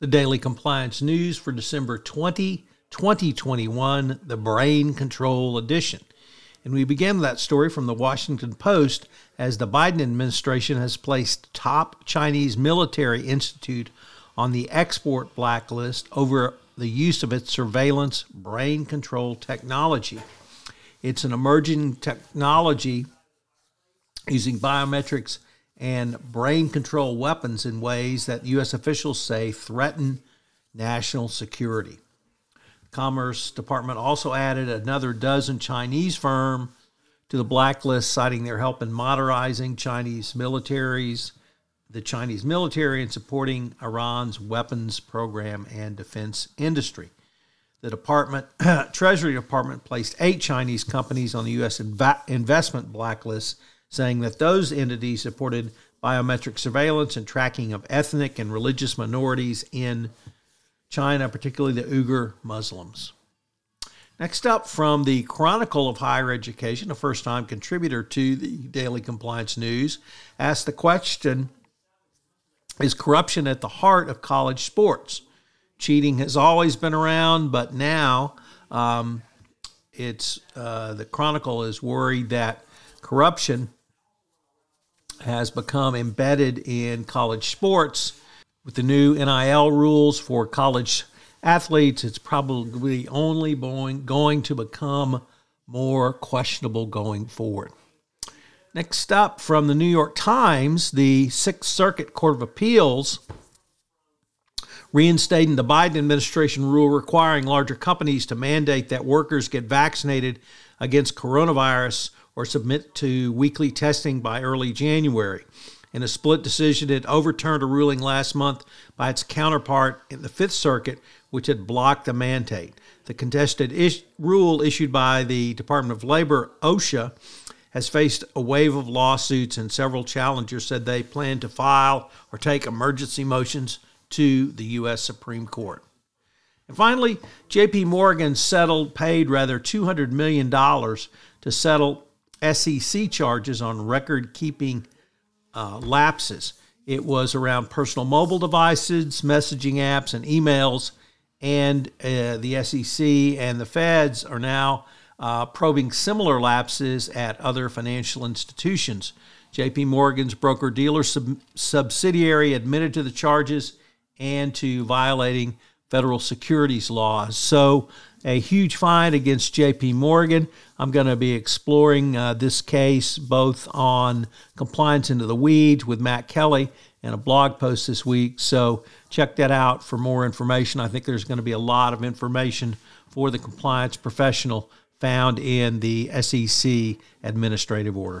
The Daily Compliance News for December 20, 2021, the Brain Control Edition. And we began that story from the Washington Post as the Biden administration has placed top Chinese military institute on the export blacklist over the use of its surveillance brain control technology. It's an emerging technology using biometrics and brain control weapons in ways that U.S. officials say threaten national security. Commerce Department also added another dozen Chinese firm to the blacklist, citing their help in modernizing Chinese militaries, the Chinese military, and supporting Iran's weapons program and defense industry. The Department, Treasury Department, placed eight Chinese companies on the U.S. Inv- investment blacklist saying that those entities supported biometric surveillance and tracking of ethnic and religious minorities in China, particularly the Uyghur Muslims. Next up, from the Chronicle of Higher Education, a first time contributor to the Daily Compliance News, asked the question Is corruption at the heart of college sports? Cheating has always been around, but now um, it's uh, the Chronicle is worried that corruption has become embedded in college sports. With the new NIL rules for college athletes, it's probably only going to become more questionable going forward. Next up, from the New York Times, the Sixth Circuit Court of Appeals reinstating the Biden administration rule requiring larger companies to mandate that workers get vaccinated against coronavirus or submit to weekly testing by early January. In a split decision, it overturned a ruling last month by its counterpart in the Fifth Circuit, which had blocked the mandate. The contested rule issued by the Department of Labor, OSHA, has faced a wave of lawsuits, and several challengers said they plan to file or take emergency motions to the U.S. Supreme Court. And finally, JP Morgan settled, paid rather $200 million to settle SEC charges on record keeping uh, lapses. It was around personal mobile devices, messaging apps, and emails. And uh, the SEC and the feds are now uh, probing similar lapses at other financial institutions. JP Morgan's broker dealer sub- subsidiary admitted to the charges and to violating federal securities laws. So, a huge fine against JP Morgan. I'm going to be exploring uh, this case both on Compliance Into the Weeds with Matt Kelly and a blog post this week. So, check that out for more information. I think there's going to be a lot of information for the compliance professional found in the SEC administrative order.